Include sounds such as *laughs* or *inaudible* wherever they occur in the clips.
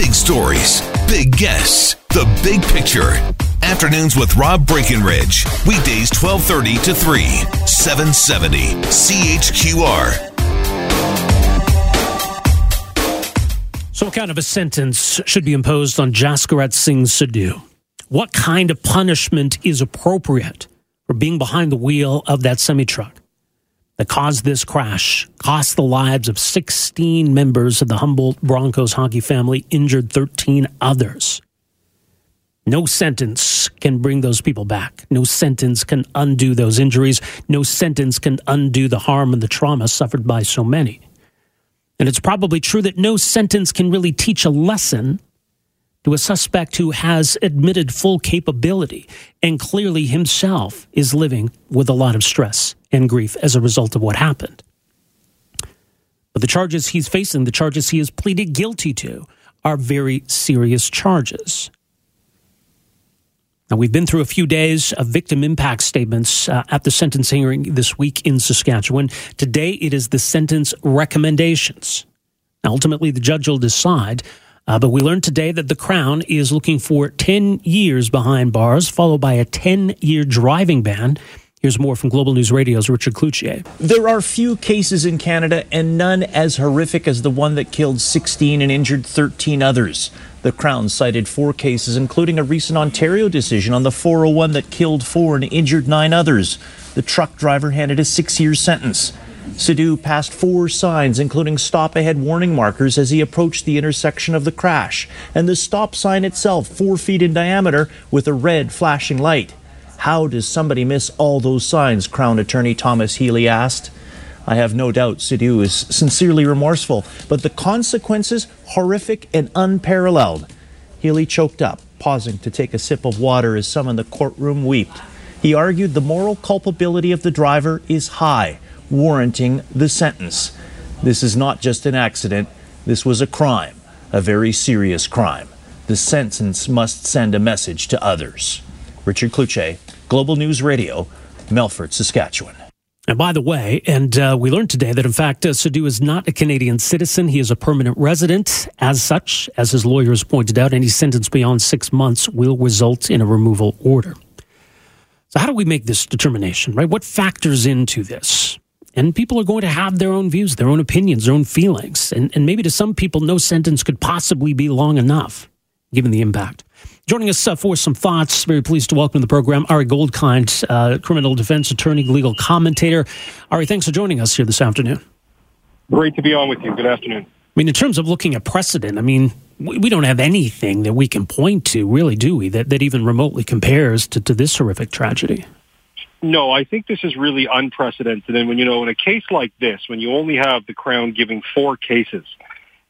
Big stories, big guests, the big picture. Afternoons with Rob Breckenridge. Weekdays 1230 to 3, 770 CHQR. So, what kind of a sentence should be imposed on Jaskirat Singh Sidhu? What kind of punishment is appropriate for being behind the wheel of that semi truck that caused this crash, cost the lives of 16 members of the Humboldt Broncos hockey family, injured 13 others? No sentence can bring those people back. No sentence can undo those injuries. No sentence can undo the harm and the trauma suffered by so many. And it's probably true that no sentence can really teach a lesson to a suspect who has admitted full capability and clearly himself is living with a lot of stress and grief as a result of what happened. But the charges he's facing, the charges he has pleaded guilty to, are very serious charges. Now, we've been through a few days of victim impact statements uh, at the sentencing hearing this week in Saskatchewan. Today, it is the sentence recommendations. Now, ultimately, the judge will decide. Uh, but we learned today that the Crown is looking for 10 years behind bars, followed by a 10 year driving ban. Here's more from Global News Radio's Richard Cloutier. There are few cases in Canada and none as horrific as the one that killed 16 and injured 13 others. The Crown cited four cases, including a recent Ontario decision on the 401 that killed four and injured nine others. The truck driver handed a six year sentence. Sidhu passed four signs, including stop ahead warning markers, as he approached the intersection of the crash, and the stop sign itself, four feet in diameter, with a red flashing light. How does somebody miss all those signs? Crown Attorney Thomas Healy asked. I have no doubt Sidhu is sincerely remorseful, but the consequences horrific and unparalleled. Healy choked up, pausing to take a sip of water as some in the courtroom wept. He argued the moral culpability of the driver is high, warranting the sentence. This is not just an accident, this was a crime, a very serious crime. The sentence must send a message to others. Richard Cloutier, Global News Radio, Melfort, Saskatchewan. And by the way, and uh, we learned today that in fact, uh, Sidhu is not a Canadian citizen. He is a permanent resident. As such, as his lawyers pointed out, any sentence beyond six months will result in a removal order. So, how do we make this determination, right? What factors into this? And people are going to have their own views, their own opinions, their own feelings. And, and maybe to some people, no sentence could possibly be long enough, given the impact. Joining us uh, for some thoughts, very pleased to welcome to the program Ari Goldkind, uh, criminal defense attorney, legal commentator. Ari, thanks for joining us here this afternoon. Great to be on with you. Good afternoon. I mean, in terms of looking at precedent, I mean, we, don't have anything that we can point to, really, do we, that, that even remotely compares to, to this horrific tragedy? No, I think this is really unprecedented. And when, you know, in a case like this, when you only have the Crown giving four cases,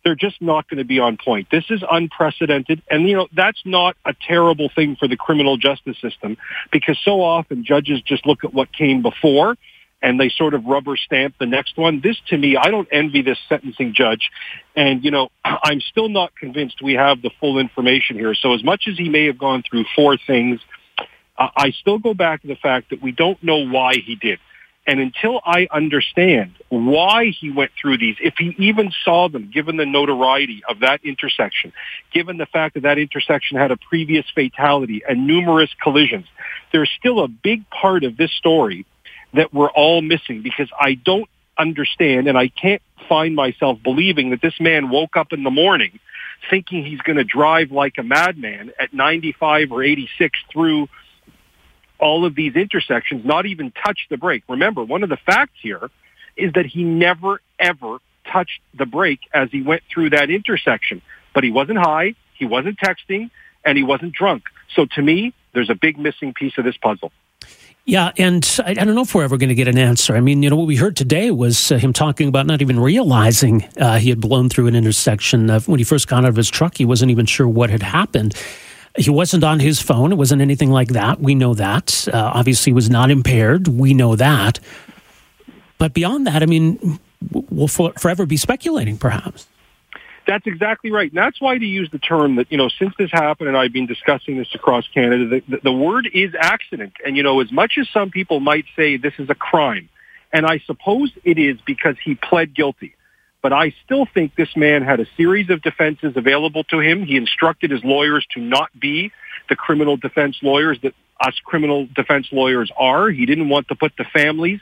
they're just not going to be on point. This is unprecedented. And, you know, that's not a terrible thing for the criminal justice system because so often judges just look at what came before and they sort of rubber stamp the next one. This to me, I don't envy this sentencing judge. And, you know, *clears throat* I'm still not convinced we have the full information here. So as much as he may have gone through four things, I still go back to the fact that we don't know why he did. And until I understand why he went through these, if he even saw them, given the notoriety of that intersection, given the fact that that intersection had a previous fatality and numerous collisions, there's still a big part of this story that we're all missing because I don't understand and I can't find myself believing that this man woke up in the morning thinking he's going to drive like a madman at 95 or 86 through all of these intersections, not even touch the brake. Remember, one of the facts here is that he never, ever touched the brake as he went through that intersection. But he wasn't high, he wasn't texting, and he wasn't drunk. So to me, there's a big missing piece of this puzzle. Yeah, and I, I, don't know if we're ever going to get an answer. I mean, you know, what we heard today was uh, him talking about not even realizing uh, he had blown through an intersection. Uh, when he first got out of his truck, he wasn't even sure what had happened. He wasn't on his phone. It wasn't anything like that. We know that. Uh, obviously, was not impaired. We know that. But beyond that, I mean, we'll for, forever be speculating, perhaps. That's exactly right. And that's why to use the term that, you know, since this happened and I've been discussing this across Canada, the, the, the word is accident. And, you know, as much as some people might say this is a crime, and I suppose it is because he pled guilty. But I still think this man had a series of defenses available to him. He instructed his lawyers to not be the criminal defense lawyers that us criminal defense lawyers are. He didn't want to put the families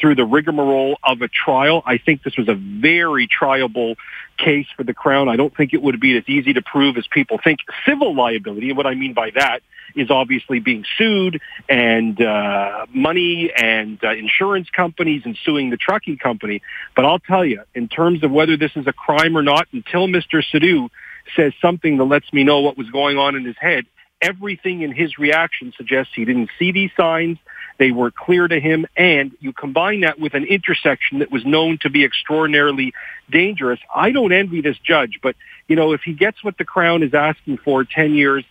through the rigmarole of a trial. I think this was a very triable case for the Crown. I don't think it would be as easy to prove as people think. Civil liability, and what I mean by that is obviously being sued and uh, money and uh, insurance companies and suing the trucking company. But I'll tell you, in terms of whether this is a crime or not, until Mr. Sidhu says something that lets me know what was going on in his head, everything in his reaction suggests he didn't see these signs. They weren't clear to him. And you combine that with an intersection that was known to be extraordinarily dangerous. I don't envy this judge, but, you know, if he gets what the Crown is asking for, 10 years,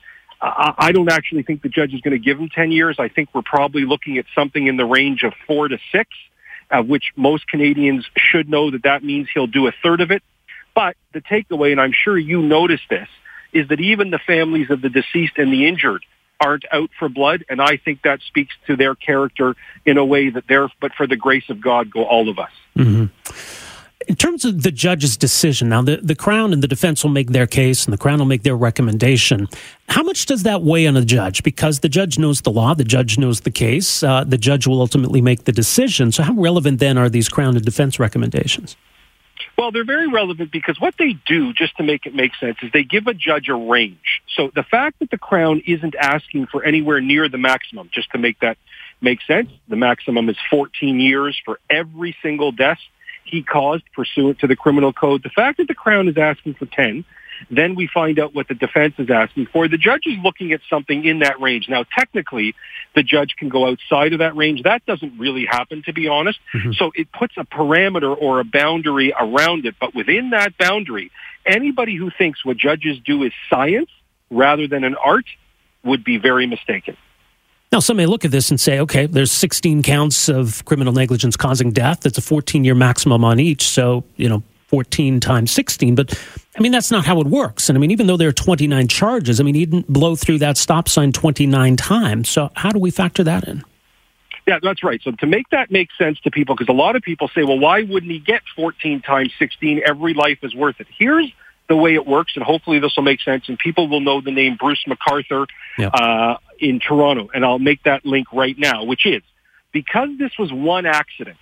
I don't actually think the judge is going to give him 10 years. I think we're probably looking at something in the range of four to six, of which most Canadians should know that that means he'll do a third of it. But the takeaway, and I'm sure you noticed this, is that even the families of the deceased and the injured aren't out for blood, and I think that speaks to their character in a way that they're, but for the grace of God, go all of us. Mm-hmm. In terms of the judge's decision, now the, the Crown and the defense will make their case and the Crown will make their recommendation. How much does that weigh on a judge? Because the judge knows the law, the judge knows the case, uh, the judge will ultimately make the decision. So, how relevant then are these Crown and defense recommendations? Well, they're very relevant because what they do, just to make it make sense, is they give a judge a range. So the fact that the Crown isn't asking for anywhere near the maximum, just to make that make sense, the maximum is 14 years for every single death he caused pursuant to the criminal code. The fact that the Crown is asking for 10 then we find out what the defense is asking for. The judge is looking at something in that range. Now, technically, the judge can go outside of that range. That doesn't really happen, to be honest. Mm-hmm. So it puts a parameter or a boundary around it. But within that boundary, anybody who thinks what judges do is science rather than an art would be very mistaken. Now, some may look at this and say, okay, there's 16 counts of criminal negligence causing death. That's a 14 year maximum on each. So, you know, 14 times 16. But I mean, that's not how it works. And I mean, even though there are 29 charges, I mean, he didn't blow through that stop sign 29 times. So how do we factor that in? Yeah, that's right. So to make that make sense to people, because a lot of people say, well, why wouldn't he get 14 times 16? Every life is worth it. Here's the way it works, and hopefully this will make sense, and people will know the name Bruce MacArthur yeah. uh, in Toronto. And I'll make that link right now, which is because this was one accident,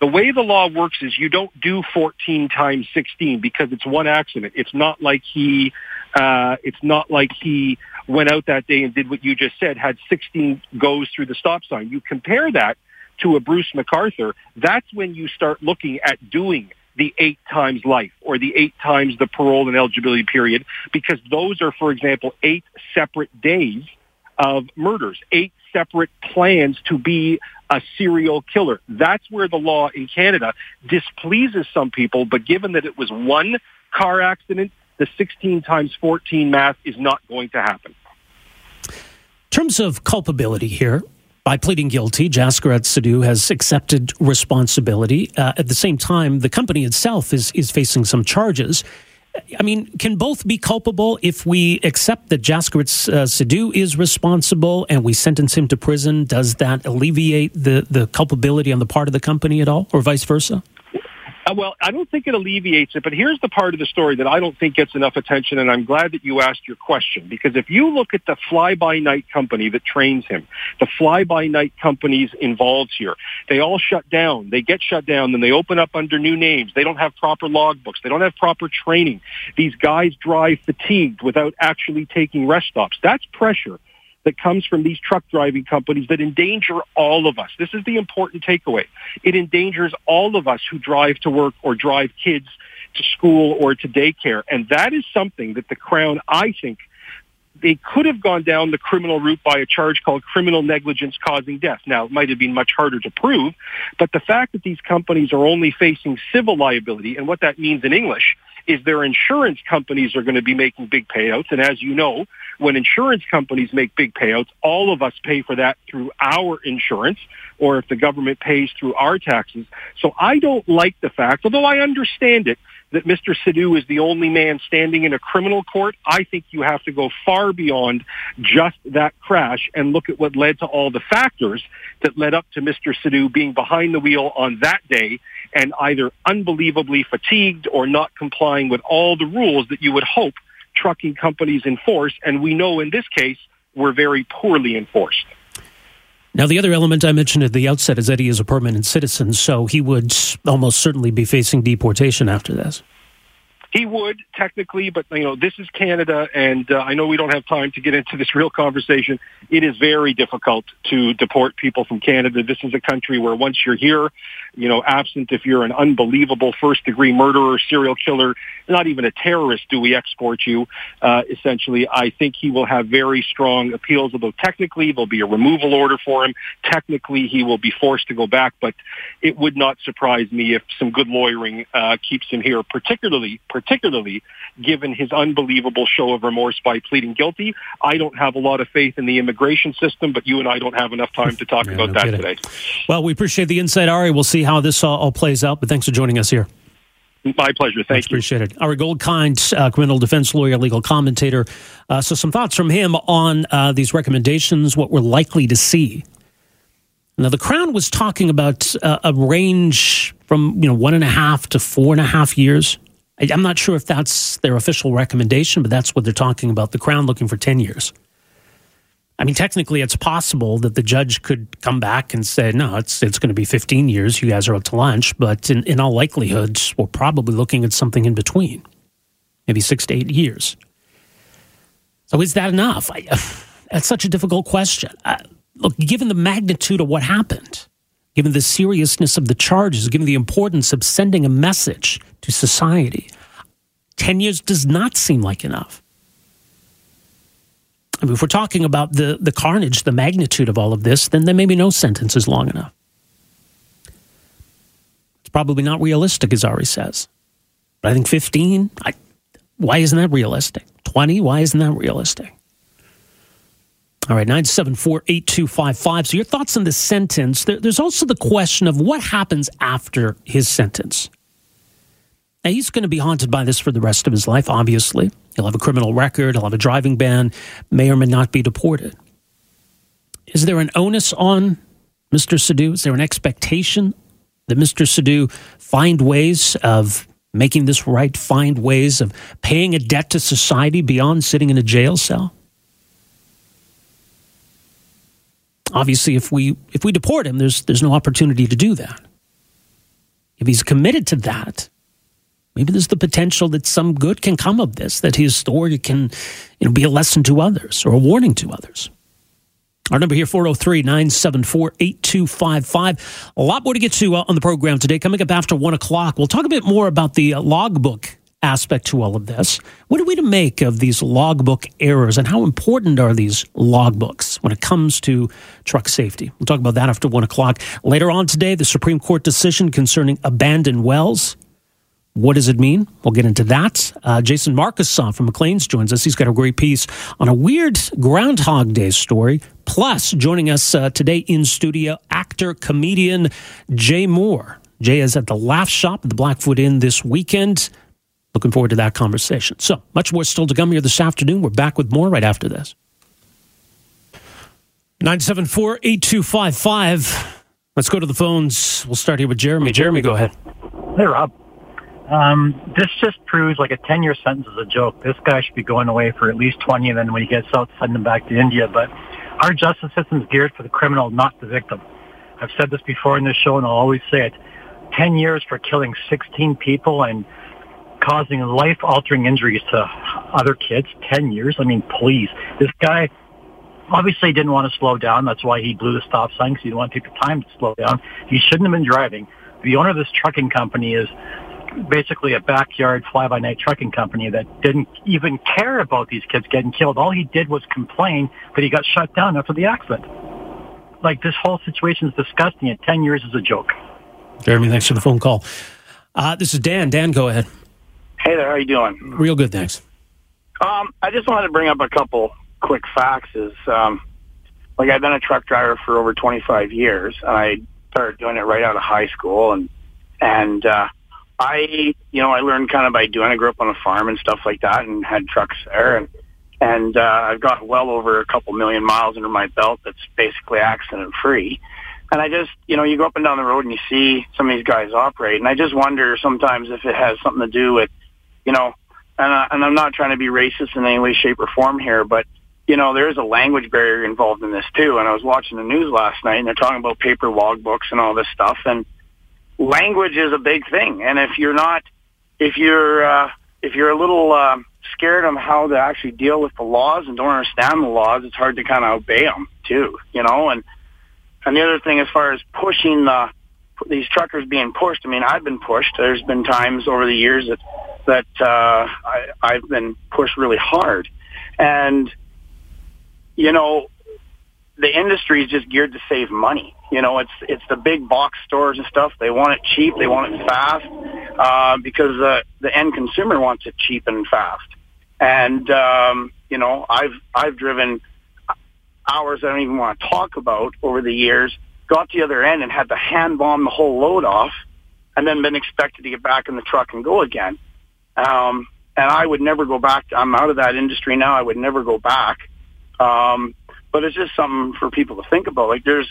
the way the law works is you don't do 14 times 16 because it's one accident. It's not like he, uh, it's not like he went out that day and did what you just said, had 16 goes through the stop sign. You compare that to a Bruce MacArthur, that's when you start looking at doing the eight times life or the eight times the parole and eligibility period because those are, for example, eight separate days of murders, eight separate plans to be a serial killer. That's where the law in Canada displeases some people, but given that it was one car accident, the 16 times 14 math is not going to happen. In terms of culpability here, by pleading guilty, Jaskirat Sidhu has accepted responsibility. Uh, at the same time, the company itself is, is facing some charges. I mean, can both be culpable if we accept that Jaskirat uh, Sidhu is responsible and we sentence him to prison? Does that alleviate the, the culpability on the part of the company at all, or vice versa? Uh, well, I don't think it alleviates it, but here's the part of the story that I don't think gets enough attention, and I'm glad that you asked your question, because if you look at the fly-by-night company that trains him, the fly-by-night companies involved here, they all shut down. They get shut down, then they open up under new names. They don't have proper logbooks. They don't have proper training. These guys drive fatigued without actually taking rest stops. That's pressure that comes from these truck driving companies that endanger all of us. This is the important takeaway. It endangers all of us who drive to work or drive kids to school or to daycare. And that is something that the Crown, I think, they could have gone down the criminal route by a charge called criminal negligence causing death. Now, it might have been much harder to prove, but the fact that these companies are only facing civil liability, and what that means in English is their insurance companies are going to be making big payouts. And as you know, when insurance companies make big payouts, all of us pay for that through our insurance or if the government pays through our taxes. So I don't like the fact, although I understand it, that Mr. Sidhu is the only man standing in a criminal court. I think you have to go far beyond just that crash and look at what led to all the factors that led up to Mr. Sidhu being behind the wheel on that day and either unbelievably fatigued or not complying with all the rules that you would hope trucking companies enforce. And we know in this case, were very poorly enforced. Now, the other element I mentioned at the outset is that he is a permanent citizen, so he would almost certainly be facing deportation after this. He would technically, but you know this is Canada, and uh, I know we don't have time to get into this real conversation. It is very difficult to deport people from Canada. This is a country where once you're here, you know, absent if you're an unbelievable first degree murderer, serial killer, not even a terrorist, do we export you? Uh, essentially, I think he will have very strong appeals. Although technically there'll be a removal order for him. Technically, he will be forced to go back, but it would not surprise me if some good lawyering uh, keeps him here, particularly particularly given his unbelievable show of remorse by pleading guilty. I don't have a lot of faith in the immigration system, but you and I don't have enough time to talk *laughs* yeah, about no that kidding. today. Well, we appreciate the insight, Ari. We'll see how this all, plays out, but thanks for joining us here. My pleasure. Thank Much you. Appreciate it. Ari Goldkind, uh, criminal defense lawyer, legal commentator. Uh, so, some thoughts from him on uh, these recommendations, what we're likely to see. Now, the Crown was talking about uh, a range from you know one and a half to four and a half years. I'm not sure if that's their official recommendation, but that's what they're talking about. The Crown looking for 10 years. I mean, technically, it's possible that the judge could come back and say, no, it's, it's going to be 15 years. You guys are out to lunch. But in, in all likelihood, we're probably looking at something in between, maybe six to eight years. So is that enough? I, *sighs* that's such a difficult question. Uh, look, given the magnitude of what happened, given the seriousness of the charges, given the importance of sending a message to society, 10 years does not seem like enough. I mean, if we're talking about the, the carnage, the magnitude of all of this, then there may be no sentence is long enough. It's probably not realistic, as Ari says. But I think 15, I, why isn't that realistic? 20, why isn't that realistic? All right, 974 8255. So, your thoughts on the sentence. There, there's also the question of what happens after his sentence. Now, he's going to be haunted by this for the rest of his life, obviously. He'll have a criminal record, he'll have a driving ban, may or may not be deported. Is there an onus on Mr. Sidhu? Is there an expectation that Mr. Sidhu find ways of making this right, find ways of paying a debt to society beyond sitting in a jail cell? Obviously, if we if we deport him, there's there's no opportunity to do that. If he's committed to that, Maybe there's the potential that some good can come of this, that his story can you know, be a lesson to others or a warning to others. Our number here, 403 974 8255. A lot more to get to uh, on the program today. Coming up after 1 o'clock, we'll talk a bit more about the uh, logbook aspect to all of this. What are we to make of these logbook errors and how important are these logbooks when it comes to truck safety? We'll talk about that after 1 o'clock. Later on today, the Supreme Court decision concerning abandoned wells. What does it mean? We'll get into that. Uh, Jason Markusoff from Maclean's joins us. He's got a great piece on a weird Groundhog Day story. Plus, joining us uh, today in studio, actor, comedian Jay Mohr. Jay is at the Laugh Shop at the Blackfoot Inn this weekend. Looking forward to that conversation. So, much more still to come here this afternoon. We're back with more right after this. 974 8255. Let's go to the phones. We'll start here with Jeremy. Jeremy, go ahead. Hey, Rob. Um, this just proves like a 10 year sentence is a joke. This guy should be going away for at least 20 and then when he gets out, send him back to India. But our justice system is geared for the criminal, not the victim. I've said this before in this show and I'll always say it. 10 years for killing 16 people and causing life altering injuries to other kids. 10 years? I mean, please. This guy obviously didn't want to slow down. That's why he blew the stop sign because he didn't want to take the time to slow down. He shouldn't have been driving. The owner of this trucking company is basically a backyard fly-by-night trucking company that didn't even care about these kids getting killed. All he did was complain that he got shut down after the accident. Like this whole situation is disgusting. And ten years is a joke. Jeremy, thanks for the phone call. Uh, this is Dan. Dan, go ahead. Hey there, how you doing? Real good, thanks. Um, I just wanted to bring up a couple quick facts. Is um, like I've been a truck driver for over 25 years, and I started doing it right out of high school, and and uh, I, you know, I learned kind of by doing. I grew up on a farm and stuff like that, and had trucks there, and and uh, I've got well over a couple million miles under my belt. That's basically accident free. And I just, you know, you go up and down the road and you see some of these guys operate, and I just wonder sometimes if it has something to do with, you know, and, I, and I'm not trying to be racist in any way, shape, or form here, but you know, there is a language barrier involved in this too. And I was watching the news last night, and they're talking about paper logbooks and all this stuff, and language is a big thing. And if you're not, if you're, uh, if you're a little uh, scared of how to actually deal with the laws and don't understand the laws, it's hard to kind of obey them too, you know. And and the other thing, as far as pushing the these truckers being pushed, I mean, I've been pushed. There's been times over the years that that uh, I, I've been pushed really hard, and you know, the industry is just geared to save money. You know, it's it's the big box stores and stuff. They want it cheap. They want it fast uh, because the the end consumer wants it cheap and fast. And um, you know, I've I've driven hours I don't even want to talk about over the years. Got to the other end and had to hand bomb the whole load off, and then been expected to get back in the truck and go again. Um, and I would never go back. I'm out of that industry now. I would never go back. Um, but it's just something for people to think about. Like there's,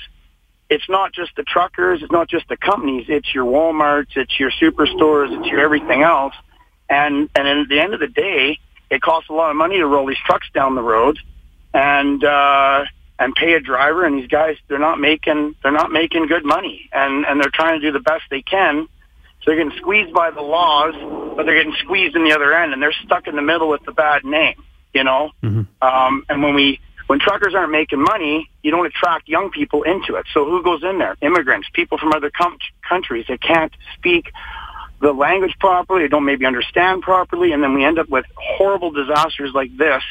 it's not just the truckers, it's not just the companies, it's your WalMarts, it's your superstores, it's your everything else. And, and at the end of the day, it costs a lot of money to roll these trucks down the road and, uh, and pay a driver. And these guys, they're not making, they're not making good money and, and they're trying to do the best they can. So they're getting squeezed by the laws, but they're getting squeezed in the other end and they're stuck in the middle with the bad name you know. Mm-hmm. Um, and when we when truckers aren't making money, you don't attract young people into it. So who goes in there? Immigrants, people from other com- countries that can't speak the language properly, they don't maybe understand properly, and then we end up with horrible disasters like this.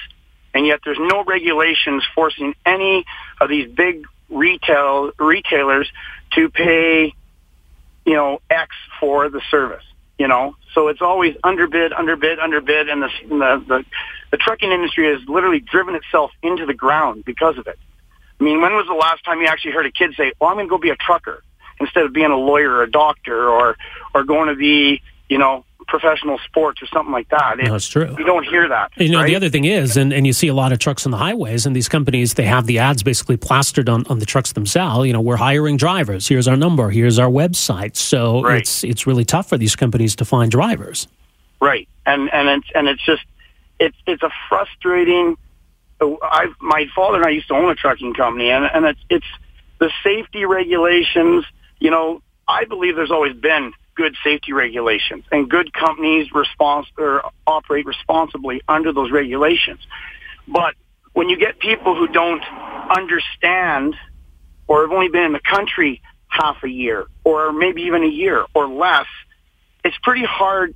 And yet there's no regulations forcing any of these big retail retailers to pay, you know, X for the service you know. So it's always underbid, underbid, underbid, and the the the, the trucking industry has literally driven itself into the ground because of it. I mean, when was the last time you actually heard a kid say, "Well, I'm going to go be a trucker," instead of being a lawyer or a doctor or or going to be, you know, professional sports or something like that. no, that's true. You don't hear that. You know, right? the other thing is, and, and you see a lot of trucks on the highways, and these companies, they have the ads basically plastered on, on the trucks themselves. You know, we're hiring drivers. Here's our number. Here's our website. So right. it's it's really tough for these companies to find drivers. Right, and and it's and it's just it's it's a frustrating. I my father and I used to own a trucking company, and and it's it's the safety regulations. You know, I believe there's always been good safety regulations and good companies respons- or operate responsibly under those regulations. But when you get people who don't understand or have only been in the country half a year or maybe even a year or less, it's pretty hard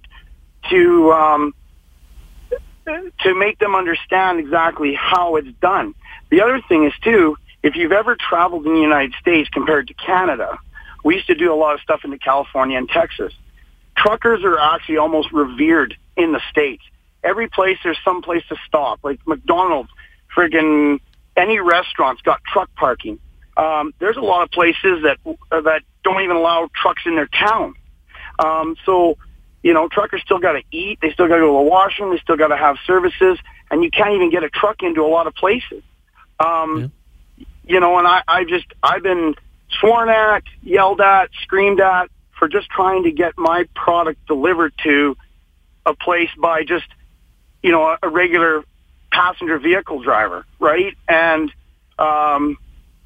to um, to make them understand exactly how it's done. The other thing is too, if you've ever traveled in the United States compared to Canada, we used to do a lot of stuff into California and Texas. Truckers are actually almost revered in the States. Every place there's some place to stop, like McDonald's, friggin' any restaurant's got truck parking. Um, there's a lot of places that uh, that don't even allow trucks in their town. Um, so, you know, truckers still got to eat. They still got to go to the washroom. They still got to have services, and you can't even get a truck into a lot of places. Um, yeah. You know, and I, I just I've been sworn at, yelled at, screamed at for just trying to get my product delivered to a place by just, you know, a, a regular passenger vehicle driver, right? And um,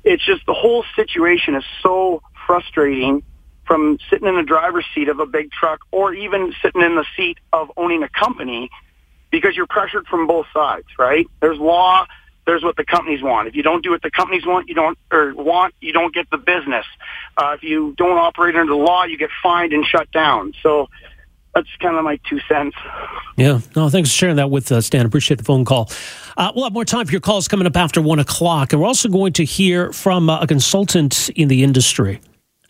it's just the whole situation is so frustrating from sitting in the driver's seat of a big truck or even sitting in the seat of owning a company because you're pressured from both sides, right? There's law, there's what the companies want. If you don't do what the companies want, you don't or want, you don't get the business. Uh, if you don't operate under the law, you get fined and shut down. So that's kind of my two cents. Yeah. No, thanks for sharing that with us, Stan. Appreciate the phone call. Uh, we'll have more time for your calls coming up after one o'clock, and we're also going to hear from uh, a consultant in the industry,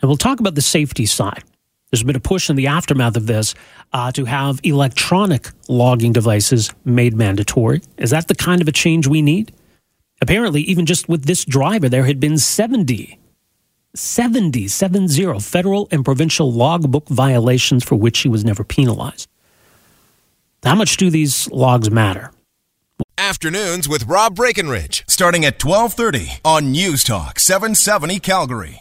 and we'll talk about the safety side. There's been a push in the aftermath of this uh, to have electronic logging devices made mandatory. Is that the kind of a change we need? Apparently, even just with this driver, there had been 70, 70, 70 federal and provincial logbook violations for which he was never penalized. How much do these logs matter? Afternoons with Rob Breckenridge, starting at 1230 on News Talk 770 Calgary.